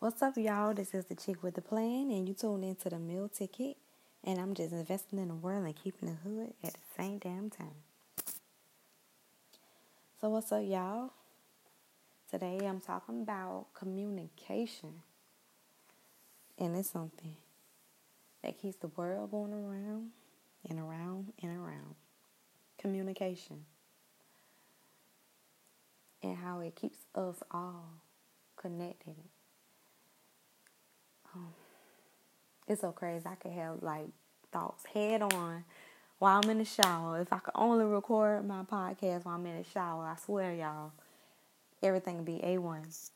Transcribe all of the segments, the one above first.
What's up, y'all? This is the chick with the plan, and you tuned into the meal ticket. And I'm just investing in the world and keeping the hood at the same damn time. So, what's up, y'all? Today I'm talking about communication. And it's something that keeps the world going around and around and around. Communication. And how it keeps us all connected. Um, it's so crazy. I could have like thoughts head on while I'm in the shower. If I could only record my podcast while I'm in the shower, I swear, y'all, everything would be A1.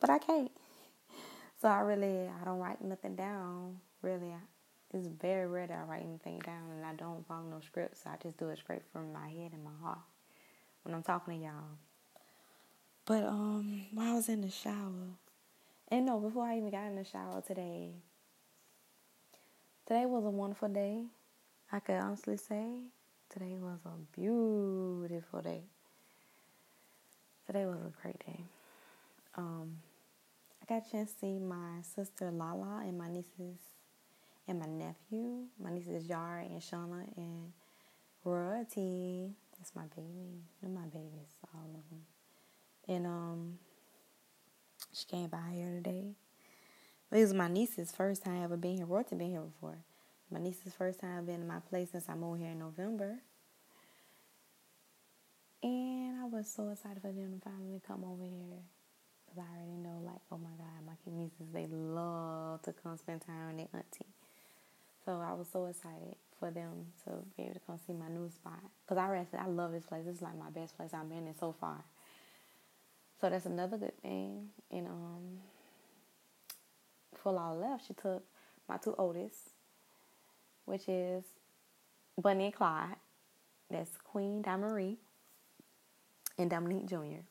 But I can't. So I really, I don't write nothing down. Really, it's very rare that I write anything down, and I don't follow no scripts. So I just do it straight from my head and my heart when I'm talking to y'all. But um, while I was in the shower, and no, before I even got in the shower today, today was a wonderful day. I could honestly say today was a beautiful day. Today was a great day. Um, I got a chance to see my sister Lala and my nieces and my nephew. My nieces Yara and Shauna and Royalty. That's my baby. They're my babies, all of them. And um she came by here today. This is my niece's first time ever being here. Royalty been here before. My niece's first time being in my place since I moved here in November. And I was so excited for them to finally come over here. Because I already know, like, oh my God, my nieces, they love to come spend time with their auntie. So I was so excited for them to be able to come see my new spot. Because I, rest, I love this place. This is like my best place I've been in so far. So that's another good thing. And um, before I left, she took my two oldest, which is Bonnie and Clyde. That's Queen Damarie and Dominique Jr.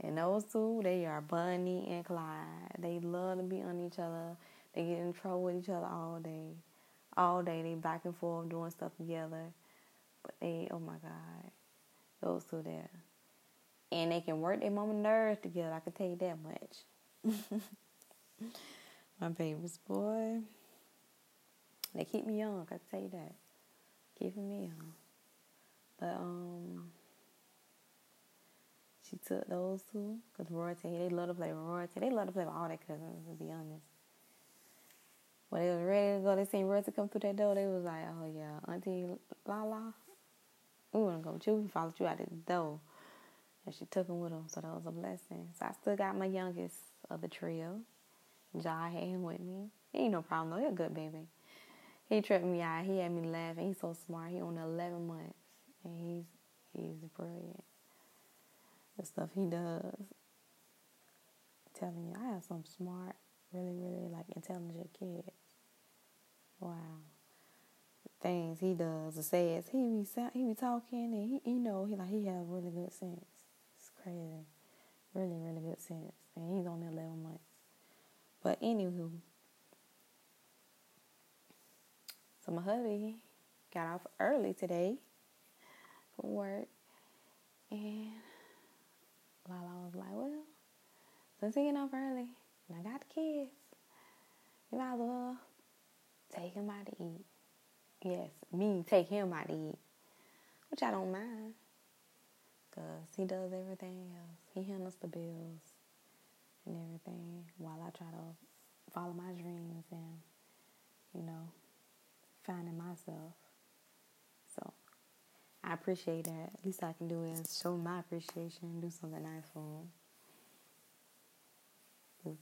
And those two, they are Bonnie and Clyde. They love to be on each other. They get in trouble with each other all day. All day they back and forth doing stuff together. But they, oh my God, those two there and they can work their mama nerves together. I can tell you that much. My babies, boy, they keep me young. I can tell you that, keeping me young. But um, she took those two because royalty. They love to play royalty. They love to play with all their cousins. To be honest. When they was ready to go, they seen royalty come through that door. They was like, "Oh yeah, Auntie Lala, we wanna go with you. We followed you out the door." And she took him with her, so that was a blessing. So I still got my youngest of the trio. Jai had him with me. He ain't no problem though. He a good baby. He tripped me out. He had me laughing. He's so smart. He only 11 months, and he's he's brilliant. The stuff he does. I'm telling you, I have some smart, really, really like intelligent kids. Wow. things he does or says, he be he be talking, and he, you know, he like he have really good sense crazy. Really, really good sense. And he's only 11 months. But anywho, so my hubby got off early today from work. And Lala was like, well, since he getting off early and I got the kids, you might as well take him out to eat. Yes, me take him out to eat, which I don't mind because he does everything else. He handles the bills and everything while I try to follow my dreams and, you know, finding myself. So I appreciate that. At least I can do is show my appreciation, do something nice for him. Do,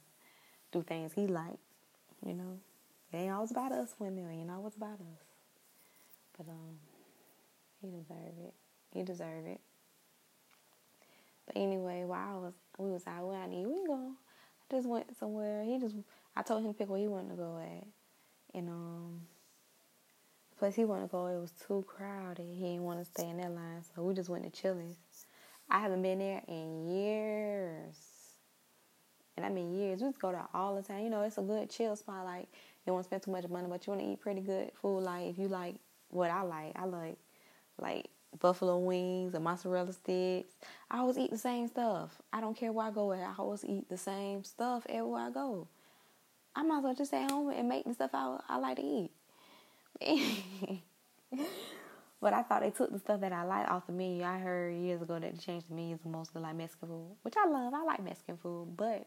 do things he likes, you know. It ain't always about us women, you know, it's about us. But um he deserve it. He deserve it. But anyway, while I was we was out where I need we go. I just went somewhere. He just I told him to pick where he wanted to go at. And um the place he wanted to go it was too crowded. He didn't want to stay in that line. So we just went to Chili's. I haven't been there in years. And I mean years. We just go there all the time. You know, it's a good chill spot. Like you don't want to spend too much money, but you want to eat pretty good food. Like if you like what I like, I like like buffalo wings and mozzarella sticks. I always eat the same stuff. I don't care where I go. I always eat the same stuff everywhere I go. I might as well just stay home and make the stuff I, I like to eat. but I thought they took the stuff that I like off the menu. I heard years ago that they changed the menus mostly like Mexican food, which I love. I like Mexican food, but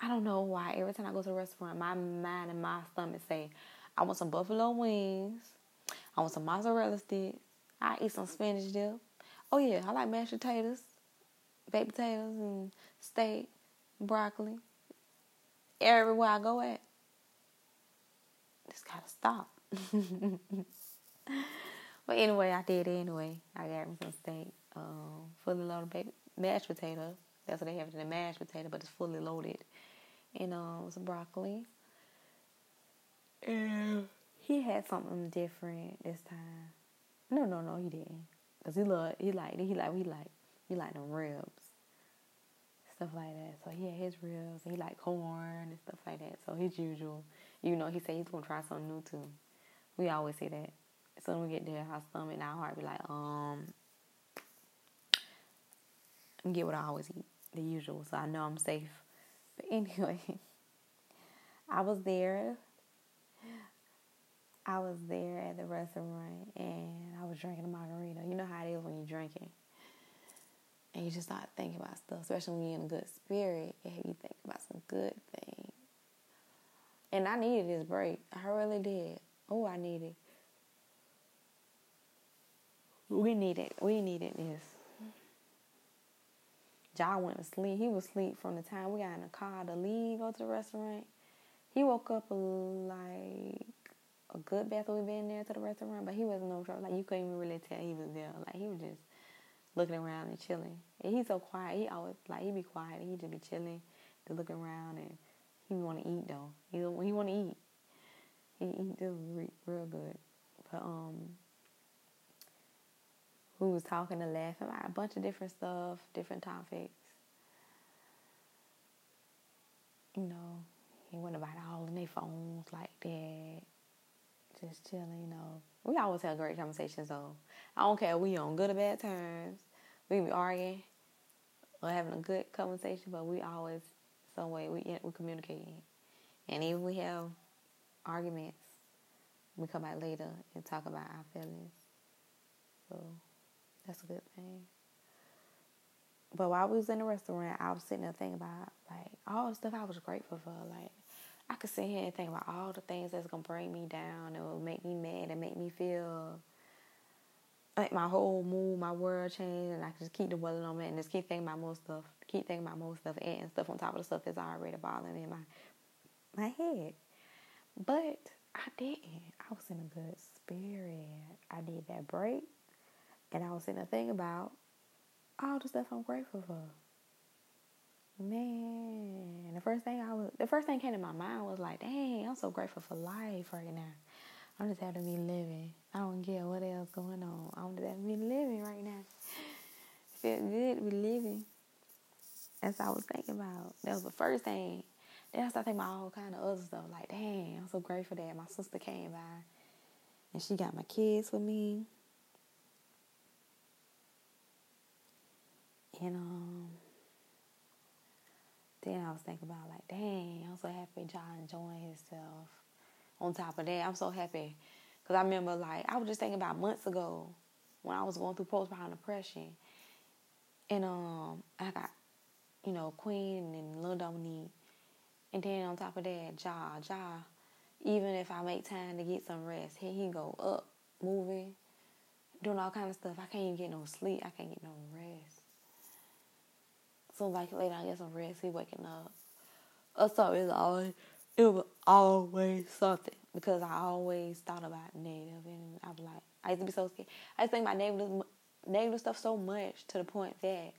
I don't know why every time I go to a restaurant, my mind and my stomach say, I want some buffalo wings. I want some mozzarella sticks. I eat some spinach dip. Oh yeah, I like mashed potatoes, baked potatoes, and steak, broccoli. Everywhere I go at, just gotta stop. but anyway, I did it anyway. I got me some steak, um, fully loaded mashed potato. That's what they have in the mashed potato, but it's fully loaded. And um, some broccoli. And he had something different this time. No, no, no, he didn't. Cause he loved, he liked. He like, he like, he like them ribs, stuff like that. So he had his ribs. And he like corn and stuff like that. So his usual, you know, he said he's gonna try something new too. We always say that. So when we get there, our stomach and our heart be like, um, get what I always eat, the usual. So I know I'm safe. But anyway, I was there I was there at the restaurant and I was drinking a margarita. You know how it is when you're drinking. And you just start thinking about stuff, especially when you're in a good spirit. It you think about some good things. And I needed this break. I really did. Oh, I needed. We needed. We needed this. John went to sleep. He was asleep from the time we got in the car to leave, go to the restaurant. He woke up like a good bath we've been there to the restaurant, but he wasn't no trouble. Like you couldn't even really tell he was there. Like he was just looking around and chilling. And he's so quiet. He always like he be quiet. He just be chilling, just looking around, and he want to eat though. He he want to eat. He eat just re, real good. But um, we was talking and laughing about a bunch of different stuff, different topics. You know, he went about all in their phones like that just chilling, you know. We always have great conversations though. I don't care if we on good or bad terms. We be arguing or having a good conversation, but we always some way we we communicating. And even we have arguments, we come back later and talk about our feelings. So that's a good thing. But while we was in the restaurant, I was sitting there thinking about like all the stuff I was grateful for, like I could sit here and think about all the things that's gonna bring me down and will make me mad and make me feel like my whole mood, my world changed, and I can just keep dwelling on it and just keep thinking about more stuff, keep thinking about more stuff, and stuff on top of the stuff that's already bothering in my my head. But I didn't. I was in a good spirit. I did that break, and I was sitting there thinking about all the stuff I'm grateful for. Man, the first thing I was, the first thing came to my mind was like, dang, I'm so grateful for life right now. I'm just happy to be living. I don't care what else going on. I'm just happy to be living right now. Feel good to be living. That's what I was thinking about. That was the first thing. Then I started thinking about all kind of other stuff. Like, dang, I'm so grateful that my sister came by and she got my kids with me. And um then I was thinking about like, dang, I'm so happy John enjoying himself. On top of that, I'm so happy because I remember like I was just thinking about months ago when I was going through postpartum depression, and um I got you know Queen and Little Dominique, and then on top of that, Ja Ja. Even if I make time to get some rest, here he go up, moving, doing all kind of stuff. I can't even get no sleep. I can't get no rest. So like later I get some rest, he waking up. Uh, or something is always it was always something. Because I always thought about negative and I was like I used to be so scared. I used to think about negative negative stuff so much to the point that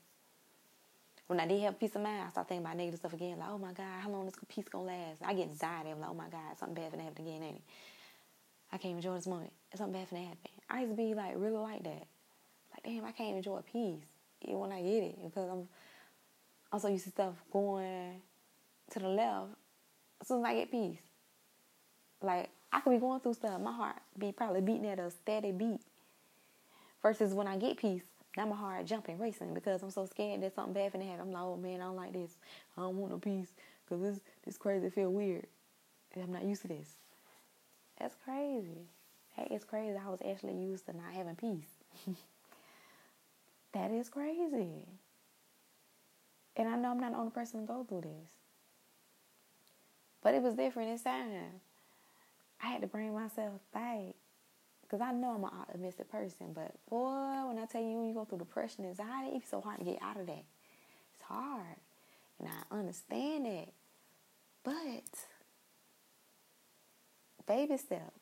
when I did have peace of mind, I started thinking about negative stuff again. Like, oh my God, how long this peace gonna last? I get anxiety. I'm like, oh my God, something bad gonna happen again, ain't it? I can't enjoy this moment. It's Something bad gonna happen. I used to be like really like that. Like, damn, I can't enjoy peace even when I get it because I'm also used to stuff going to the left as soon as I get peace. Like I could be going through stuff, my heart be probably beating at a steady beat. Versus when I get peace, now my heart jumping, racing because I'm so scared that something bad finna happen. I'm like, oh man, I don't like this. I don't want no peace because this this crazy feel weird. I'm not used to this. That's crazy. Hey, it's crazy. I was actually used to not having peace. that is crazy. And I know I'm not the only person to go through this. But it was different this time. I had to bring myself back. Because I know I'm an optimistic person. But boy, when I tell you, when you go through depression anxiety, it's so hard to get out of that. It's hard. And I understand that. But baby steps.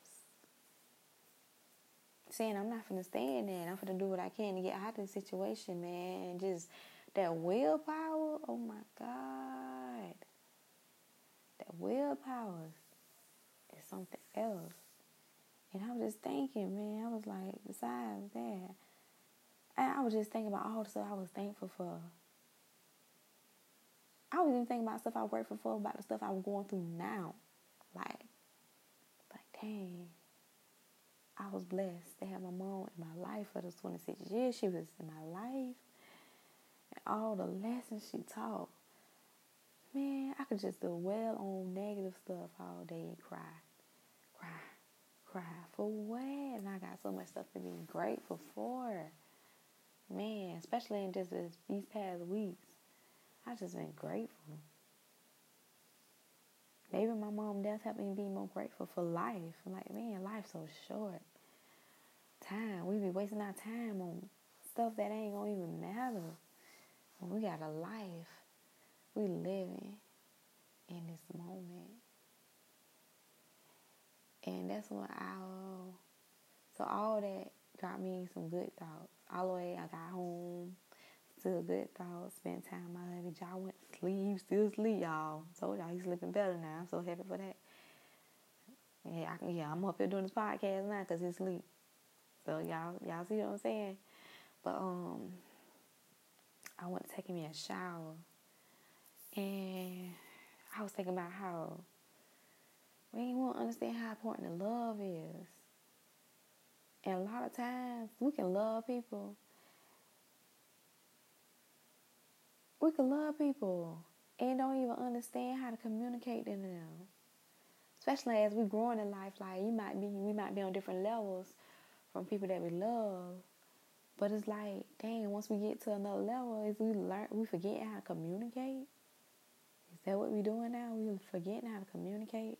Saying I'm not gonna stand there. I'm gonna do what I can to get out of the situation, man. Just that willpower. Oh my God. That willpower is something else. And I was just thinking, man, I was like, besides that, I was just thinking about all the stuff I was thankful for. I was even thinking about stuff I grateful for, about the stuff I'm going through now. Like, like, dang, I was blessed to have my mom in my life for those 26 years. She was in my life. All the lessons she taught. Man, I could just dwell on negative stuff all day and cry, cry, cry. For what? And I got so much stuff to be grateful for. Man, especially in just this, these past weeks. I just been grateful. Maybe my mom does help me be more grateful for life. I'm like, man, life's so short. Time. We be wasting our time on stuff that ain't gonna even matter. When we got a life, we living in this moment. And that's what I so all that got me some good thoughts. All the way I got home still good thoughts. Spent time with my baby. Y'all went to sleep, still sleep, y'all. Told y'all he's sleeping better now. I'm so happy for that. Yeah, I, yeah, I'm up here doing this podcast now because he's asleep. So y'all, y'all see what I'm saying? But um, I went taking me a shower, and I was thinking about how we want understand how important the love is. And a lot of times we can love people we can love people and don't even understand how to communicate to them. Especially as we're growing in life, like you might be we might be on different levels from people that we love. But it's like, dang, once we get to another level, is we learn we forget how to communicate? Is that what we're doing now? We're forgetting how to communicate?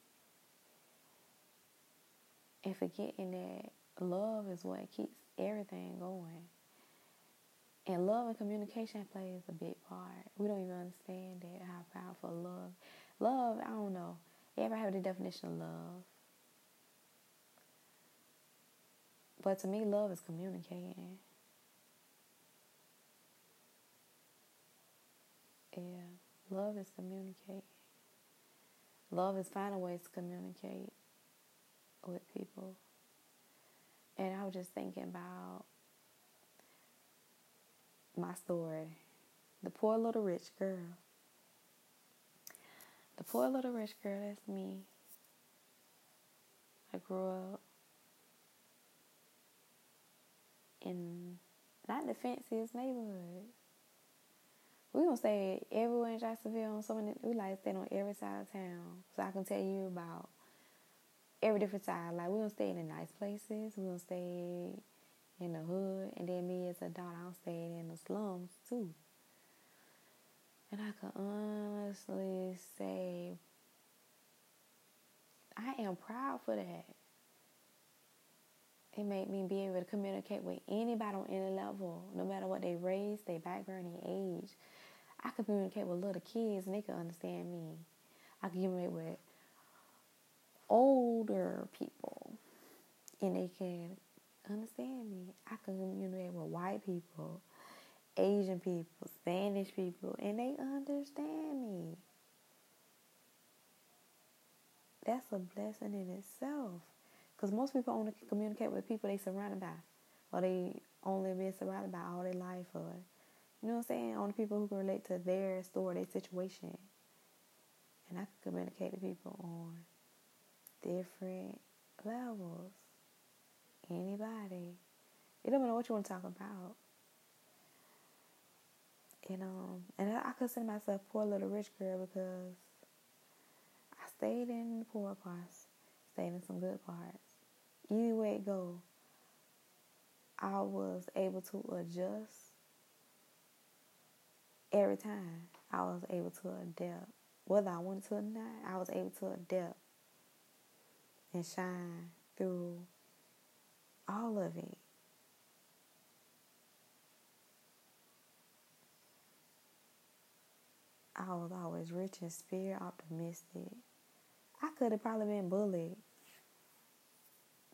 And forgetting that love is what keeps everything going. And love and communication plays a big part. We don't even understand that how powerful love. Love, I don't know. Everybody have the definition of love. But to me, love is communicating. Yeah, love is communicating. Love is finding ways to communicate with people. And I was just thinking about my story. The poor little rich girl. The poor little rich girl, that's me. I grew up in not the fanciest neighborhood. We gonna stay everywhere in Jacksonville on so many we like stay on every side of town. So I can tell you about every different side. Like we gonna stay in the nice places, we gonna stay in the hood, and then me as a daughter, I staying in the slums too. And I can honestly say, I am proud for that. It made me be able to communicate with anybody on any level, no matter what they race, their background, their age. I could communicate with little kids and they could understand me. I could communicate with older people and they can understand me. I can communicate with white people, Asian people, Spanish people, and they understand me. That's a blessing in itself. Because most people only communicate with people they surrounded by, or they only been surrounded by all their life, or you know what I'm saying? Only people who can relate to their story, their situation. And I can communicate to people on different levels anybody. It don't matter what you want to talk about. And um, and I consider myself poor little rich girl because I stayed in the poor parts, stayed in some good parts. Either way it go, I was able to adjust every time. I was able to adapt. Whether I wanted to or not, I was able to adapt and shine through all of it. I was always rich in spirit, optimistic. I could have probably been bullied.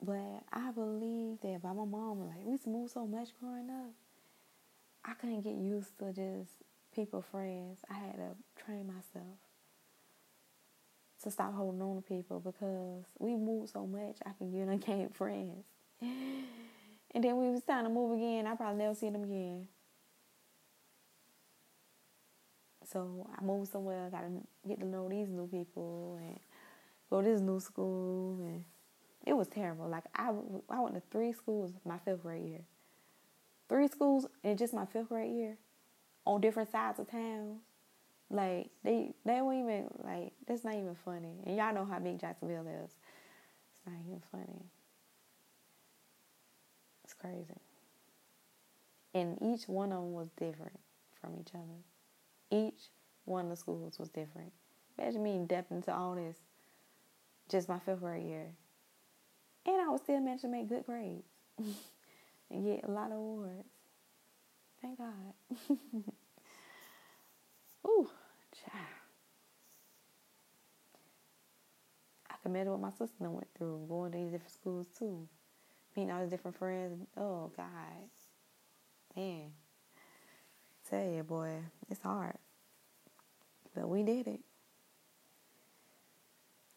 But I believe that by my mom, like we moved so much growing up, I couldn't get used to just people friends. I had to train myself to stop holding on to people because we moved so much I could get uncanny friends. And then we was time to move again, I probably never see them again. So I moved somewhere, I gotta get to know these new people and go to this new school and it was terrible. Like I, I went to three schools my fifth grade year. Three schools in just my fifth grade year on different sides of town. Like they they were even like that's not even funny. And y'all know how big Jacksonville is. It's not even funny. It's crazy. And each one of them was different from each other. Each one of the schools was different. Imagine me depth into all this just my fifth grade year. And I was still managed to make good grades and get a lot of awards. Thank God. Ooh, child. I imagine what my sister went through, going to these different schools too. Meeting all these different friends. Oh, God. Man. Tell you, boy, it's hard. But we did it.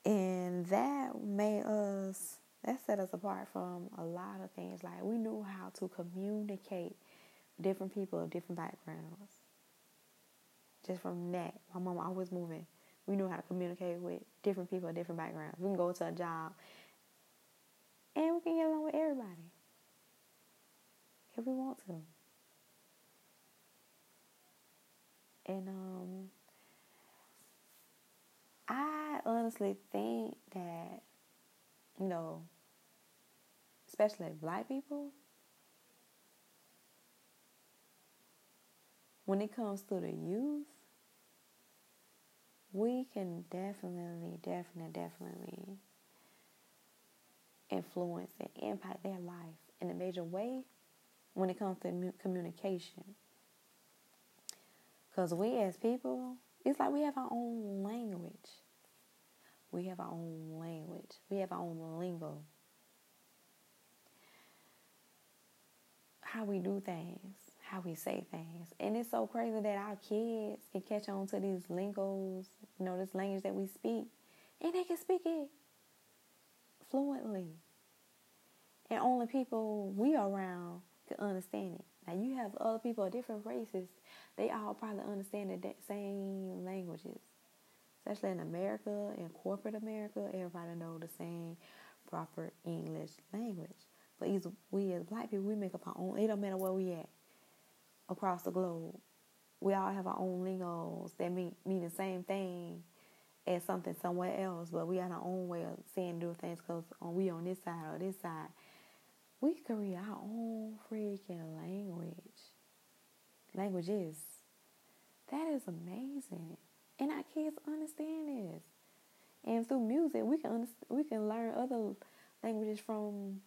And that made us, that set us apart from a lot of things. Like we knew how to communicate different people of different backgrounds. Just from that, my mom always moving. We knew how to communicate with different people of different backgrounds. We can go to a job and we can get along with everybody if we want to. And um, I honestly think that, you know, especially black people, when it comes to the youth, we can definitely, definitely, definitely influence and impact their life in a major way when it comes to communication. Because we as people, it's like we have our own language. We have our own language. We have our own lingo. How we do things, how we say things. And it's so crazy that our kids can catch on to these lingos, you know, this language that we speak, and they can speak it fluently. And only people we around can understand it. Now you have other people of different races, they all probably understand the same languages. Especially in America, in corporate America, everybody know the same proper English language. But we as black people, we make up our own. It don't matter where we at across the globe. We all have our own lingos that mean mean the same thing as something somewhere else, but we got our own way of saying do things because on, we on this side or this side we create our own freaking language. Languages. That is amazing. And our kids understand this. And through music, we can we can learn other languages from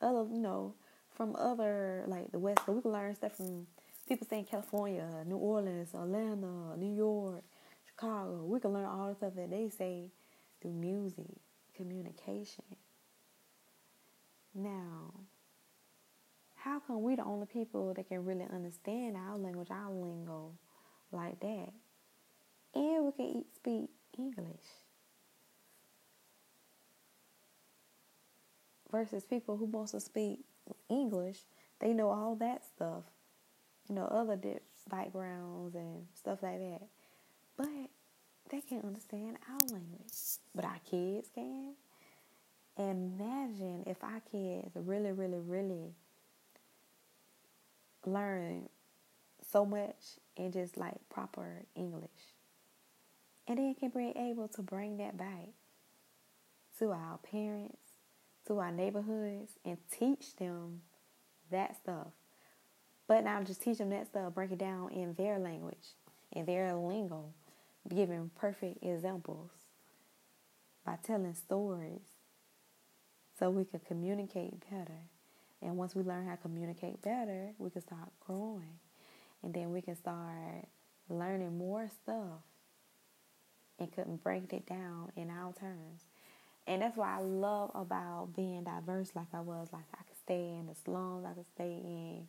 other, you know, from other like the West. So we can learn stuff from people saying California, New Orleans, Atlanta, New York, Chicago. We can learn all the stuff that they say through music, communication. Now, how come we the only people that can really understand our language, our lingo like that? And we can speak English. Versus people who wants to speak English, they know all that stuff. You know, other backgrounds and stuff like that. But they can't understand our language. But our kids can. Imagine if our kids really, really, really learn so much in just like proper English. And then can be able to bring that back to our parents, to our neighborhoods, and teach them that stuff. But not just teach them that stuff, break it down in their language, in their lingo, giving perfect examples by telling stories so we can communicate better. And once we learn how to communicate better, we can start growing. And then we can start learning more stuff and couldn't break it down in our terms. And that's what I love about being diverse like I was. Like I could stay in the slums, I could stay in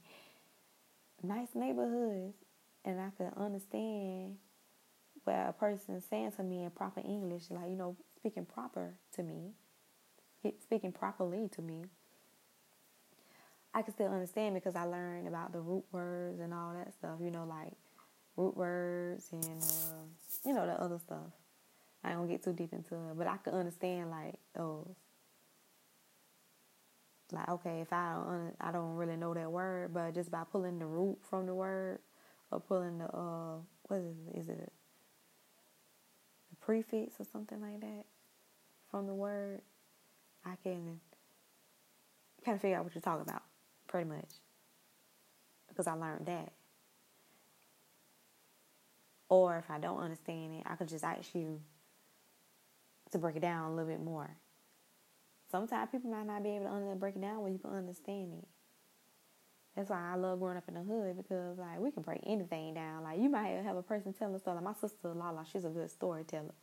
nice neighborhoods, and I could understand what a person saying to me in proper English, like, you know, speaking proper to me, speaking properly to me. I could still understand because I learned about the root words and all that stuff, you know, like root words and, uh, you know, the other stuff. I don't get too deep into it, but I could understand like those. Like okay, if I don't, I don't really know that word, but just by pulling the root from the word or pulling the uh, what is it? Is it a prefix or something like that from the word? I can kind of figure out what you're talking about, pretty much, because I learned that. Or if I don't understand it, I could just ask you to break it down a little bit more. Sometimes people might not be able to break it down where you can understand it. That's why I love growing up in the hood because like we can break anything down. Like you might have a person telling a story. Like my sister Lala, she's a good storyteller.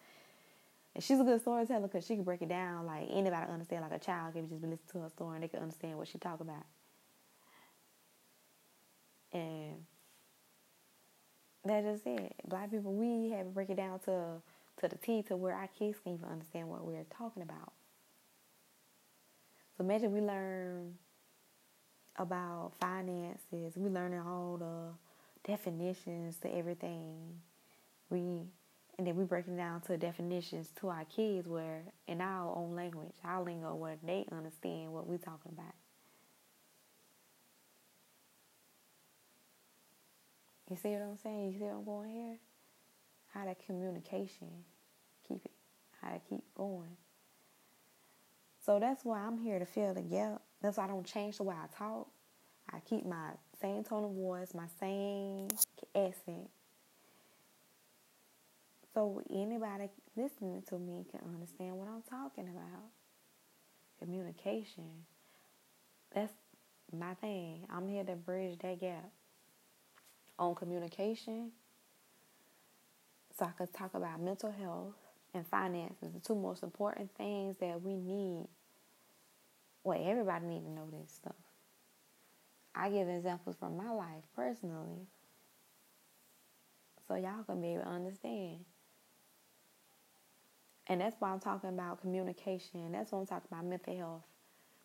And she's a good storyteller because she can break it down like anybody understand. Like a child can just be listening to her story and they can understand what she talk about. And that's just it. Black people, we have to break it down to to the T to where our kids can even understand what we're talking about. So imagine we learn about finances, we learning all the definitions to everything. We and then we breaking down to definitions to our kids where in our own language, our lingo where they understand what we're talking about. You see what I'm saying? You see what I'm going here? How that communication keep it, how to keep going. So that's why I'm here to fill the gap. That's why I don't change the way I talk. I keep my same tone of voice, my same accent. So anybody listening to me can understand what I'm talking about. Communication. That's my thing. I'm here to bridge that gap. On communication, so I could talk about mental health and finances, the two most important things that we need. Well, everybody need to know this stuff. I give examples from my life personally. So y'all can be able to understand. And that's why I'm talking about communication. That's why I'm talking about mental health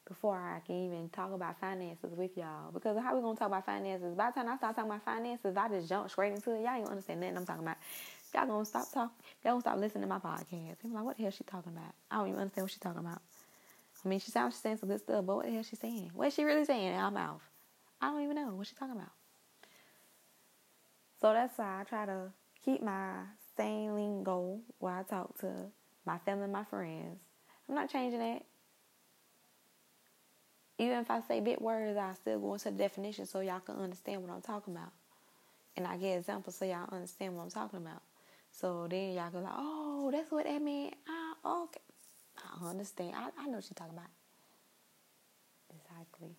before I can even talk about finances with y'all. Because how we gonna talk about finances? By the time I start talking about finances, I just jump straight into it. Y'all ain't understand nothing I'm talking about. Y'all gonna stop talking. Y'all gonna stop listening to my podcast. People like, what the hell she talking about? I don't even understand what she's talking about. I mean, she sounds she's saying some good stuff, but what the hell she saying? What is she really saying in her mouth? I don't even know what she's talking about. So that's why I try to keep my same lingo where I talk to my family and my friends. I'm not changing that. Even if I say big words, I still go into the definition so y'all can understand what I'm talking about. And I get examples so y'all understand what I'm talking about. So then y'all go like, oh, that's what that mean. Ah, okay. I understand. I, I know what you're talking about. Exactly.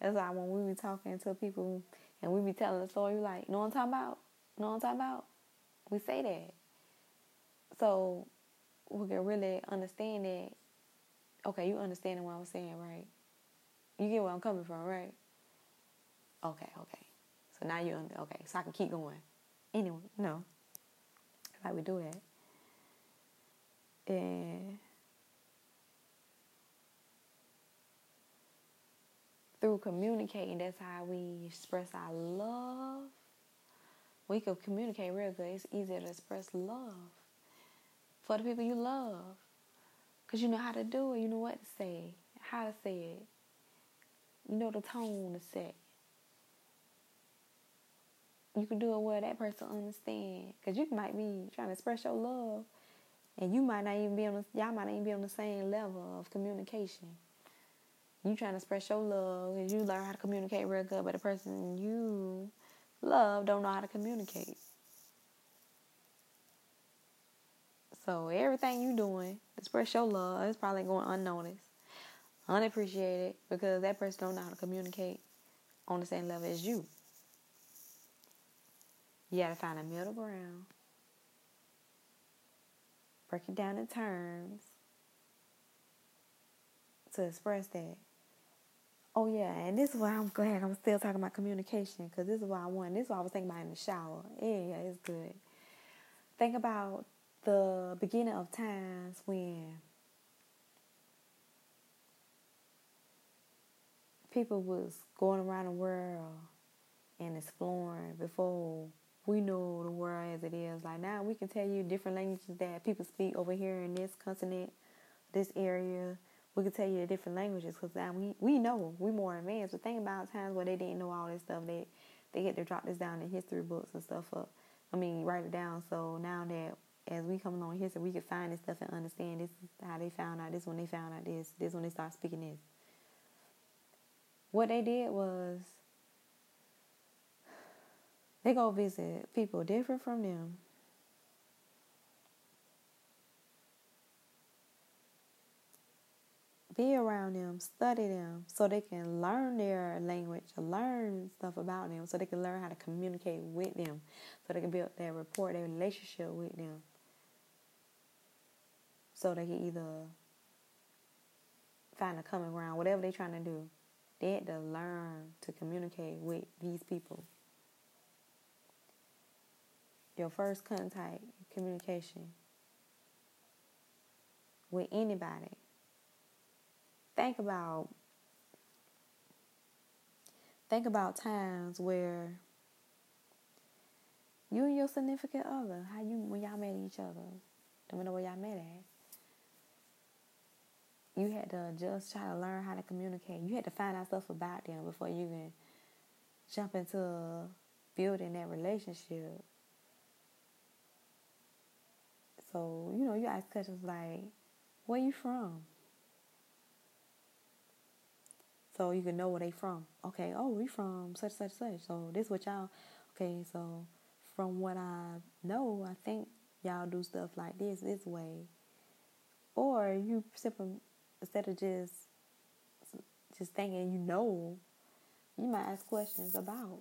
That's why when we be talking to people and we be telling the story, like, know what I'm talking about? Know what I'm talking about? We say that. So we can really understand that. Okay, you understanding what I'm saying, right? You get where I'm coming from, right? Okay, okay. So now you're okay. So I can keep going. Anyway, no. Like we do that. And through communicating, that's how we express our love. We can communicate real good. It's easier to express love for the people you love. Because you know how to do it. You know what to say, how to say it. You know the tone to set. You can do it where that person understand. Cause you might be trying to express your love, and you might not even be on. The, y'all might not even be on the same level of communication. You trying to express your love, and you learn how to communicate real good, but the person you love don't know how to communicate. So everything you doing, express your love, is probably going unnoticed, unappreciated, because that person don't know how to communicate on the same level as you. You gotta find a middle ground. Break it down in terms to express that. Oh yeah, and this is why I'm glad I'm still talking about communication because this is what I want. This is what I was thinking about in the shower. Yeah, yeah, it's good. Think about the beginning of times when people was going around the world and exploring before we know the world as it is. Like now we can tell you different languages that people speak over here in this continent, this area. We can tell you the different languages because now we, we know we more advanced. But think about times where they didn't know all this stuff. They they get to drop this down in history books and stuff up. I mean, write it down. So now that as we come along so we can find this stuff and understand this is how they found out this when they found out this, this when they start speaking this. What they did was they go visit people different from them. Be around them, study them, so they can learn their language, learn stuff about them, so they can learn how to communicate with them, so they can build their rapport, their relationship with them so they can either find a common ground, whatever they're trying to do. They had to learn to communicate with these people. Your first contact, communication with anybody. Think about think about times where you and your significant other, how you when y'all met each other, don't know where y'all met at you had to just try to learn how to communicate. You had to find out stuff about them before you can jump into building that relationship. So, you know, you ask questions like, where you from? So you can know where they from. Okay, oh, we from such, such, such. So this what y'all, okay, so from what I know, I think y'all do stuff like this, this way. Or you simply instead of just just thinking you know, you might ask questions about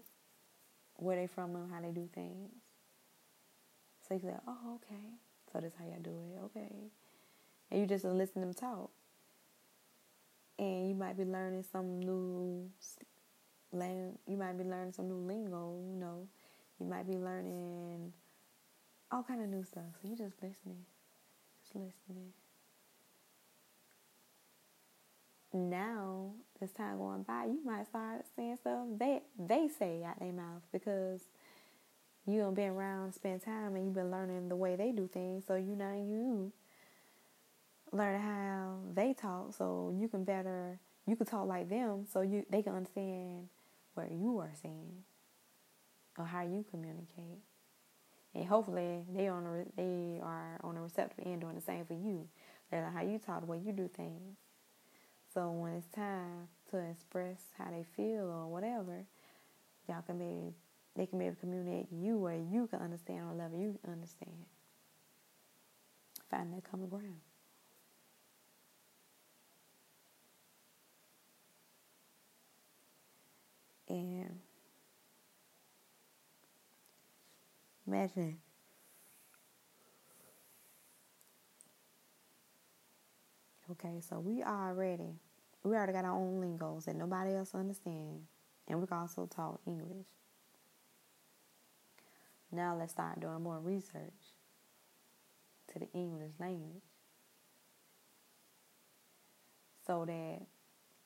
where they from and how they do things. So you say, oh, okay. So that's how y'all do it. Okay. And you just listen to them talk. And you might be learning some new lang you might be learning some new lingo, you know. You might be learning all kind of new stuff. So you just listening. Just listening now as time going by, you might start saying stuff they they say out their mouth because you have been around, spend time, and you've been learning the way they do things. So you know you learn how they talk, so you can better you can talk like them, so you they can understand what you are saying or how you communicate. And hopefully they on a, they are on a receptive end doing the same for you. They like how you talk, the way you do things. So when it's time to express how they feel or whatever, y'all can be they can be able to communicate you where you can understand on a level you understand. Find that common ground. And imagine Okay, so we already we already got our own lingos that nobody else understands, and we can also talk English. Now let's start doing more research to the English language. So that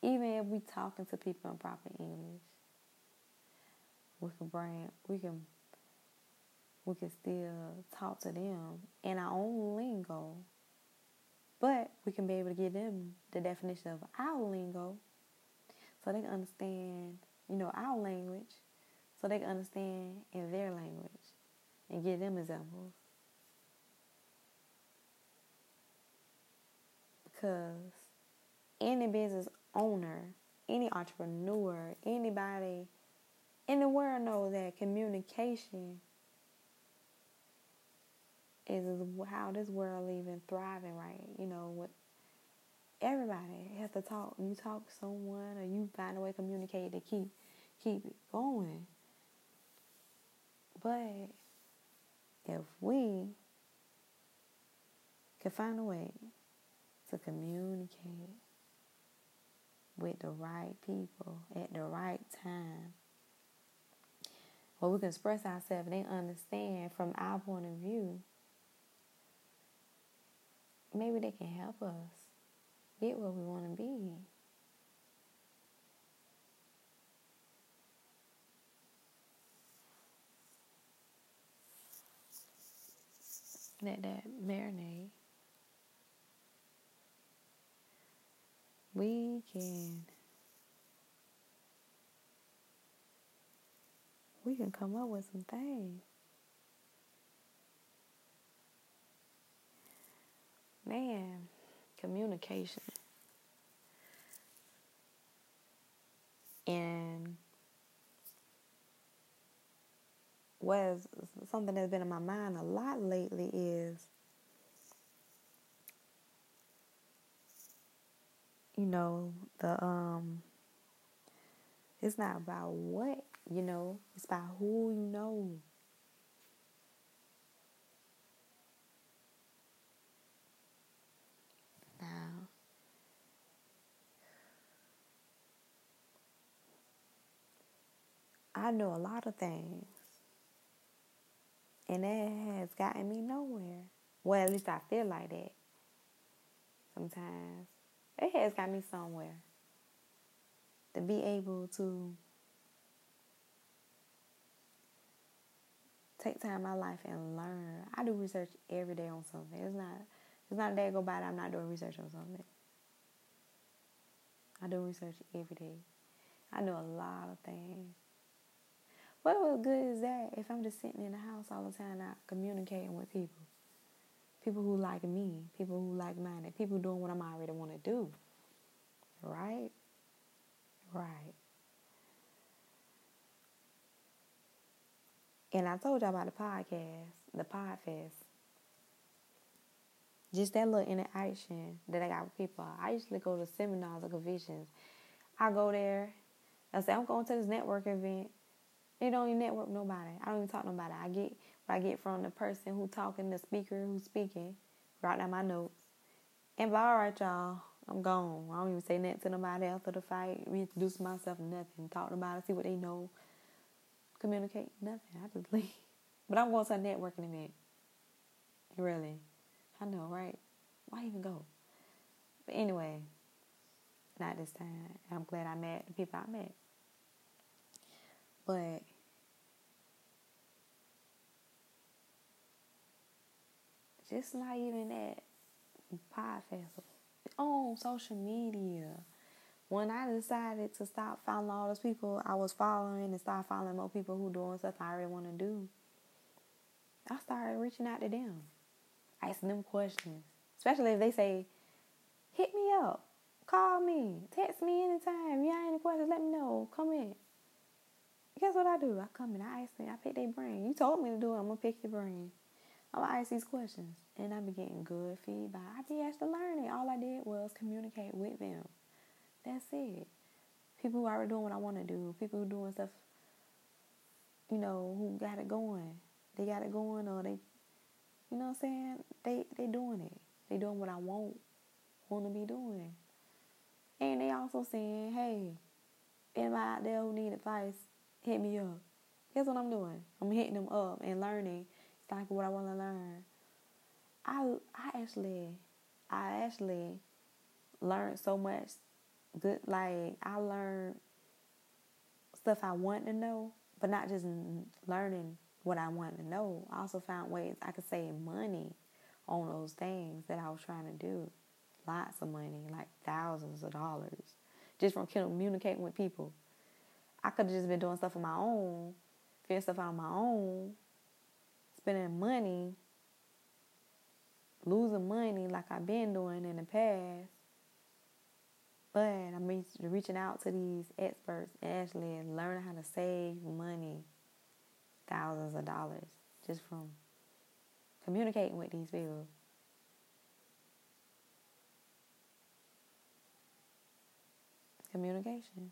even if we talking to people in proper English, we can bring we can we can still talk to them in our own lingo. But we can be able to give them the definition of our lingo. So they can understand, you know, our language, so they can understand in their language and give them examples. Because any business owner, any entrepreneur, anybody in the world knows that communication is how this world even thriving right. You know, with everybody has to talk. You talk to someone or you find a way to communicate to keep keep it going. But if we can find a way to communicate with the right people at the right time, where we can express ourselves and they understand from our point of view, maybe they can help us get where we want to be. Let that marinate. We can we can come up with some things. Man, communication. Was something that's been in my mind a lot lately is you know the um it's not about what you know it's about who you know. Now I know a lot of things and that has gotten me nowhere. Well, at least I feel like that. Sometimes it has got me somewhere. To be able to take time in my life and learn. I do research every day on something. It's not it's not a day go by that I'm not doing research on something. I do research every day. I know a lot of things. What good is that if I'm just sitting in the house all the time, not communicating with people, people who like me, people who like minded, people doing what I'm already want to do, right? Right. And I told y'all about the podcast, the Podfest. Just that little interaction that I got with people. I usually go to seminars or conventions. I go there. I say I'm going to this network event they don't even network nobody. I don't even talk nobody. I get what I get from the person who talking, the speaker who's speaking, write down my notes. And by all right, y'all, I'm gone. I don't even say nothing to nobody after the fight. Reintroduce myself, nothing. Talk to nobody, see what they know. Communicate, nothing. I just leave. But I'm going to networking event. Really. I know, right? Why even go? But anyway, not this time. I'm glad I met the people I met. But just not even at Pod Festival. On social media. When I decided to stop following all those people I was following and start following more people who doing stuff I already want to do, I started reaching out to them, asking them questions. Especially if they say, hit me up, call me, text me anytime. You have any questions, let me know. Come in. Guess what I do? I come in, I ask them, I pick their brain. You told me to do it, I'm gonna pick your brain. I'm gonna ask these questions. And I be getting good feedback. I be asked to learn it. All I did was communicate with them. That's it. People who are doing what I want to do. People who doing stuff, you know, who got it going. They got it going or they, you know what I'm saying? They they doing it. They doing what I want, want to be doing. And they also saying, hey, anybody out there who need advice, hit me up. Guess what I'm doing? I'm hitting them up and learning exactly what I want to learn. I I actually I actually learned so much good like I learned stuff I want to know, but not just learning what I want to know. I also found ways I could save money on those things that I was trying to do. Lots of money, like thousands of dollars, just from communicating with people. I could have just been doing stuff on my own, figuring stuff out on my own, spending money, losing money like I've been doing in the past. But I'm reaching out to these experts actually learning how to save money, thousands of dollars, just from communicating with these people. Communication.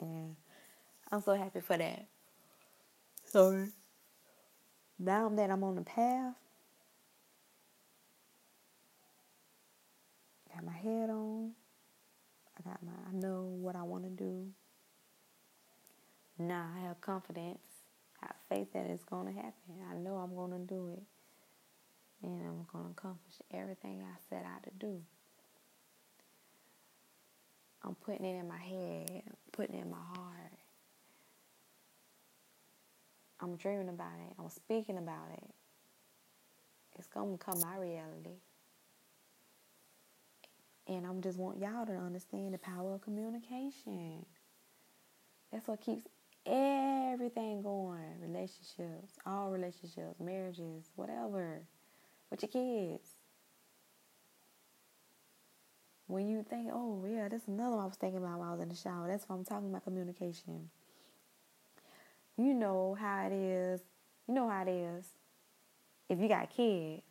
And I'm so happy for that. So now that I'm on the path, got my head on. I got my I know what I want to do. Now I have confidence, I have faith that it's going to happen. I know I'm going to do it. And I'm going to accomplish everything I set out to do. I'm putting it in my head, putting it in my heart. I'm dreaming about it. I'm speaking about it. It's going to become my reality. And I'm just want y'all to understand the power of communication. That's what keeps everything going. Relationships, all relationships, marriages, whatever. With your kids. When you think, oh yeah, that's another one I was thinking about while I was in the shower. That's why I'm talking about communication. You know how it is. You know how it is. If you got kids,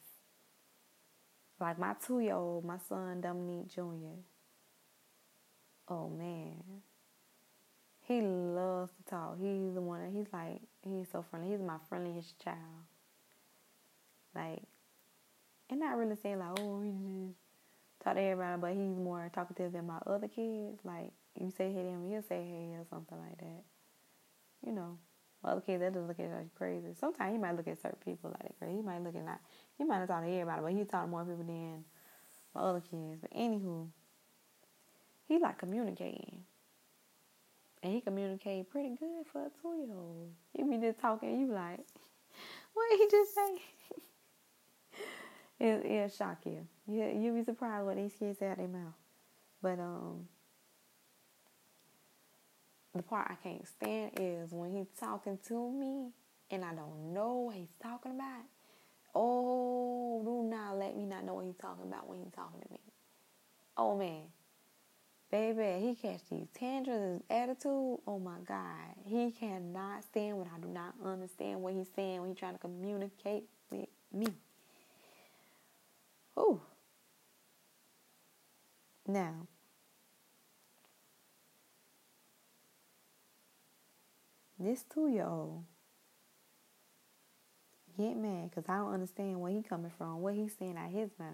like my two year old, my son Dominique Jr. Oh man. He loves to talk. He's the one he's like he's so friendly. He's my friendliest child. Like and not really saying like, oh, he just talk to everybody, but he's more talkative than my other kids. Like you say hey to him, he'll say hey or something like that. You know. Other kids, they just look at you crazy. Sometimes he might look at certain people like crazy. He might look at not he might not talk to everybody, but he talk to more people than my other kids. But anywho, he like communicating. And he communicate pretty good for a two year old. He be just talking, you like, what he just say? it, it'll shock you. you. You'll be surprised what these kids out their mouth. But um, the part I can't stand is when he's talking to me and I don't know what he's talking about. Oh, do not let me not know what he's talking about when he's talking to me. Oh man. Baby, he catch these tantrums, attitude. Oh my God. He cannot stand when I do not understand what he's saying when he's trying to communicate with me. Ooh. Now, this two year old get mad because I don't understand where he coming from, what he's saying out his mouth.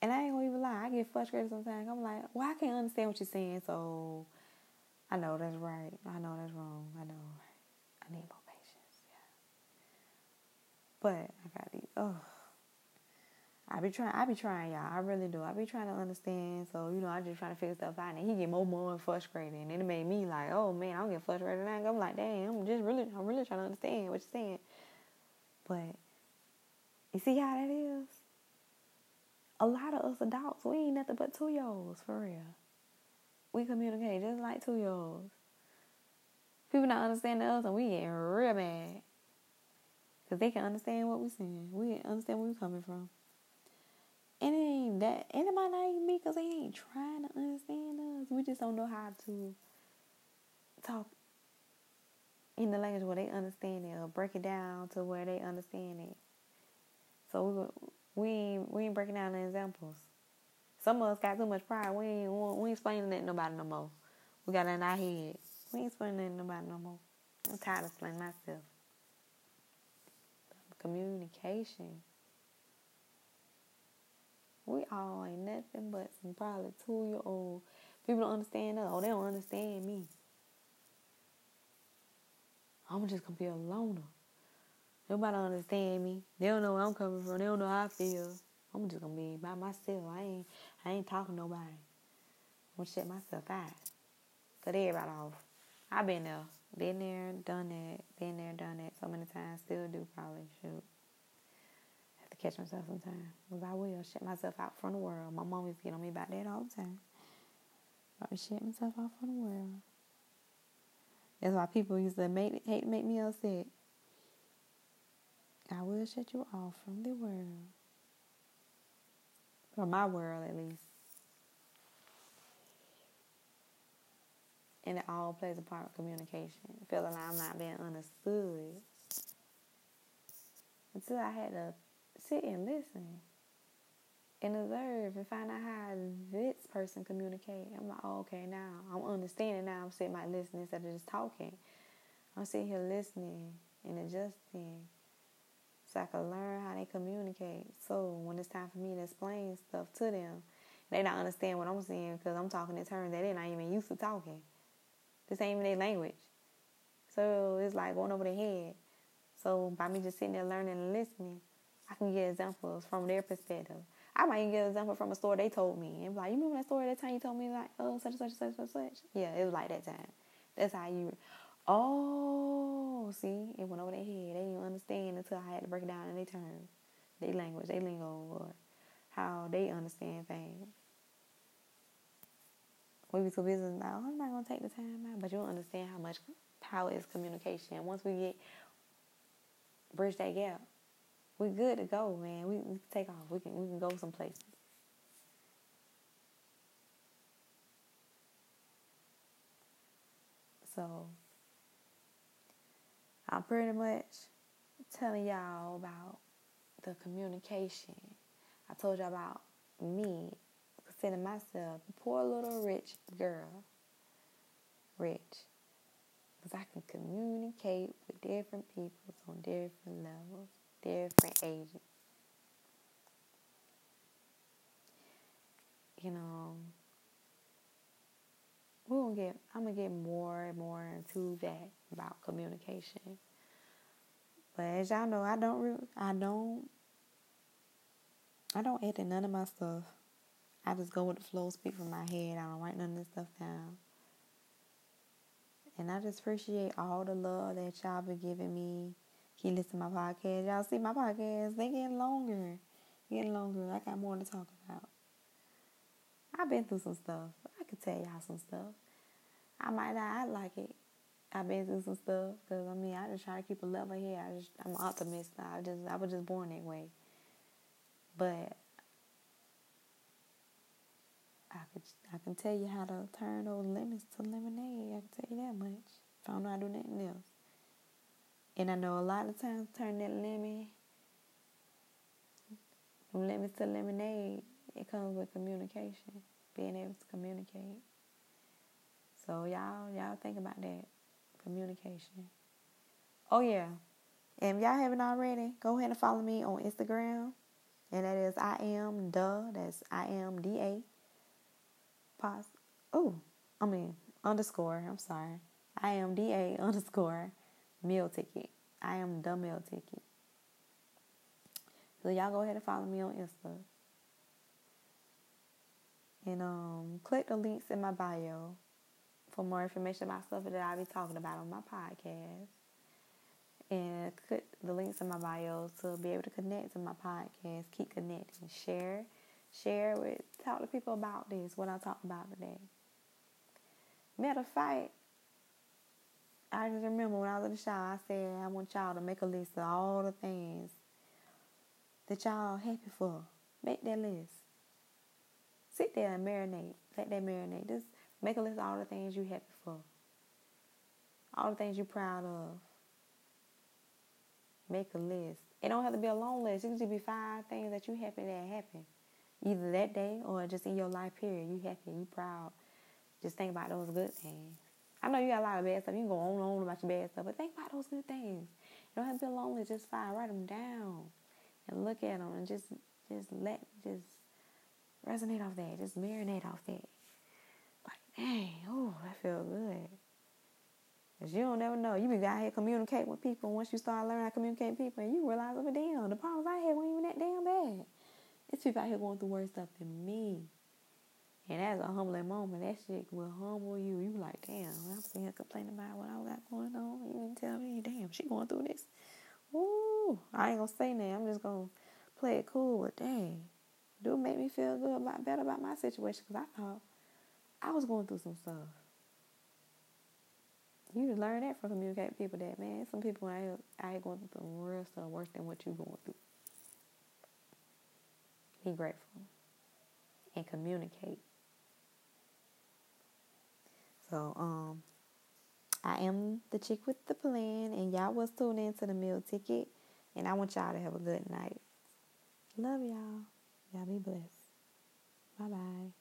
And I ain't gonna even lie, I get frustrated sometimes. I'm like, well, I can't understand what you're saying, so I know that's right. I know that's wrong. I know. I need more patience. Yeah. But I got these. Oh. I be trying. I be trying, y'all. I really do. I be trying to understand. So you know, I just trying to figure stuff out, and he get more and more frustrated, and it made me like, oh man, I don't get frustrated. And I'm like, damn, I'm just really, I'm really trying to understand what you're saying. But you see how that is. A lot of us adults, we ain't nothing but two year olds for real. We communicate just like two year olds. People not understanding us, and we getting real mad because they can understand what we're saying. We understand where we're coming from. And it ain't that, and it might not even be because they ain't trying to understand us. We just don't know how to talk in the language where they understand it or break it down to where they understand it. So we we ain't, we ain't breaking down the examples. Some of us got too much pride. We ain't we ain't explaining that to nobody no more. We got it in our head. We ain't explaining that to nobody no more. I'm tired of explaining myself. Communication. We all ain't nothing but some probably two year old. People don't understand us. Oh, they don't understand me. I'm just gonna be a loner. Nobody understand me. They don't know where I'm coming from. They don't know how I feel. I'm just gonna be by myself. I ain't I ain't talking to nobody. I'm gonna shut myself out. Cut everybody off. I've been there. Been there, done that, been there, done that so many times, still do probably shoot. Have to catch myself sometimes. Because I will shut myself out from the world. My mom used to get on me about that all the time. Me shut myself out from the world. That's why people used to make, hate make me upset. I will shut you off from the world. From my world, at least. And it all plays a part of communication. Feeling like I'm not being understood. Until I had to sit and listen and observe and find out how this person communicate. I'm like, oh, okay, now I'm understanding now. I'm sitting back listening instead of just talking. I'm sitting here listening and adjusting so I can learn how they communicate. So when it's time for me to explain stuff to them, they don't understand what I'm saying because I'm talking in terms that they're not even used to talking. This ain't even their language. So it's like going over their head. So by me just sitting there learning and listening, I can get examples from their perspective. I might even get an example from a story they told me. And like, you remember that story that time you told me like, oh, such and such and such and such? Yeah, it was like that time. That's how you Oh, see, it went over their head. They didn't understand until I had to break it down in their terms, their language, their lingo, or how they understand things. We be too busy now. Oh, I'm not gonna take the time out, but you'll understand how much power is communication. Once we get bridge that gap, we good to go, man. We, we can take off. We can we can go some places. So I'm pretty much telling y'all about the communication. I told y'all about me considering myself a poor little rich girl. Rich. Because I can communicate with different people on different levels, different ages. You know, we're gonna get I'm gonna get more and more into that about communication. But as y'all know, I don't I don't I don't edit none of my stuff. I just go with the flow, speak from my head. I don't write none of this stuff down. And I just appreciate all the love that y'all been giving me. Keep listening to my podcast. Y'all see my podcast, they getting longer. Getting longer. I got more to talk about. I've been through some stuff. I could tell y'all some stuff. I might not I like it. I've been through some stuff because I mean I just try to keep a level here. I just I'm an optimist. I just I was just born that way. But I could I can tell you how to turn those lemons to lemonade. I can tell you that much. If I don't know how to do nothing else. And I know a lot of times turn that lemon from lemons to lemonade, it comes with communication. Being able to communicate. So y'all, y'all think about that communication. Oh yeah, and if y'all haven't already, go ahead and follow me on Instagram, and that is I am the that's I am D A. Pause. Oh, I mean underscore. I'm sorry. I am D A underscore meal ticket. I am the meal ticket. So y'all go ahead and follow me on Insta. And um, click the links in my bio for more information about stuff that I'll be talking about on my podcast. And click the links in my bio to be able to connect to my podcast. Keep connecting. Share. Share with talk to people about this, what I talked about today. Matter of fact, I just remember when I was in the shower, I said I want y'all to make a list of all the things that y'all happy for. Make that list. Sit there and marinate. Let that marinate. Just Make a list of all the things you happy for. All the things you're proud of. Make a list. It don't have to be a long list. It can just be five things that you happy that happen. Either that day or just in your life period. You happy, you proud. Just think about those good things. I know you got a lot of bad stuff. You can go on and on about your bad stuff, but think about those good things. You don't have to be list. Just five. Write them down and look at them and just just let just resonate off that. Just marinate off that Like, dang, oh, that feel good. Cause you don't never know. You be out here communicating with people. Once you start learning how to communicate with people, and you realize, oh damn, the problems I had weren't even that damn bad. It's people out here going through worse stuff than me. And that's a humbling moment. That shit will humble you. You like, damn, I'm sitting here complaining about what I got going on. You didn't tell me, damn, she going through this. Ooh, I ain't gonna say that. I'm just gonna play it cool, but dang, do make me feel good about better about my situation because I thought I was going through some stuff. You learn that from communicating people that man, some people I I going through some real stuff worse than what you going through. Be grateful and communicate. So um I am the chick with the plan and y'all was tuned in to the meal ticket and I want y'all to have a good night. Love y'all. Y'all be blessed. Bye bye.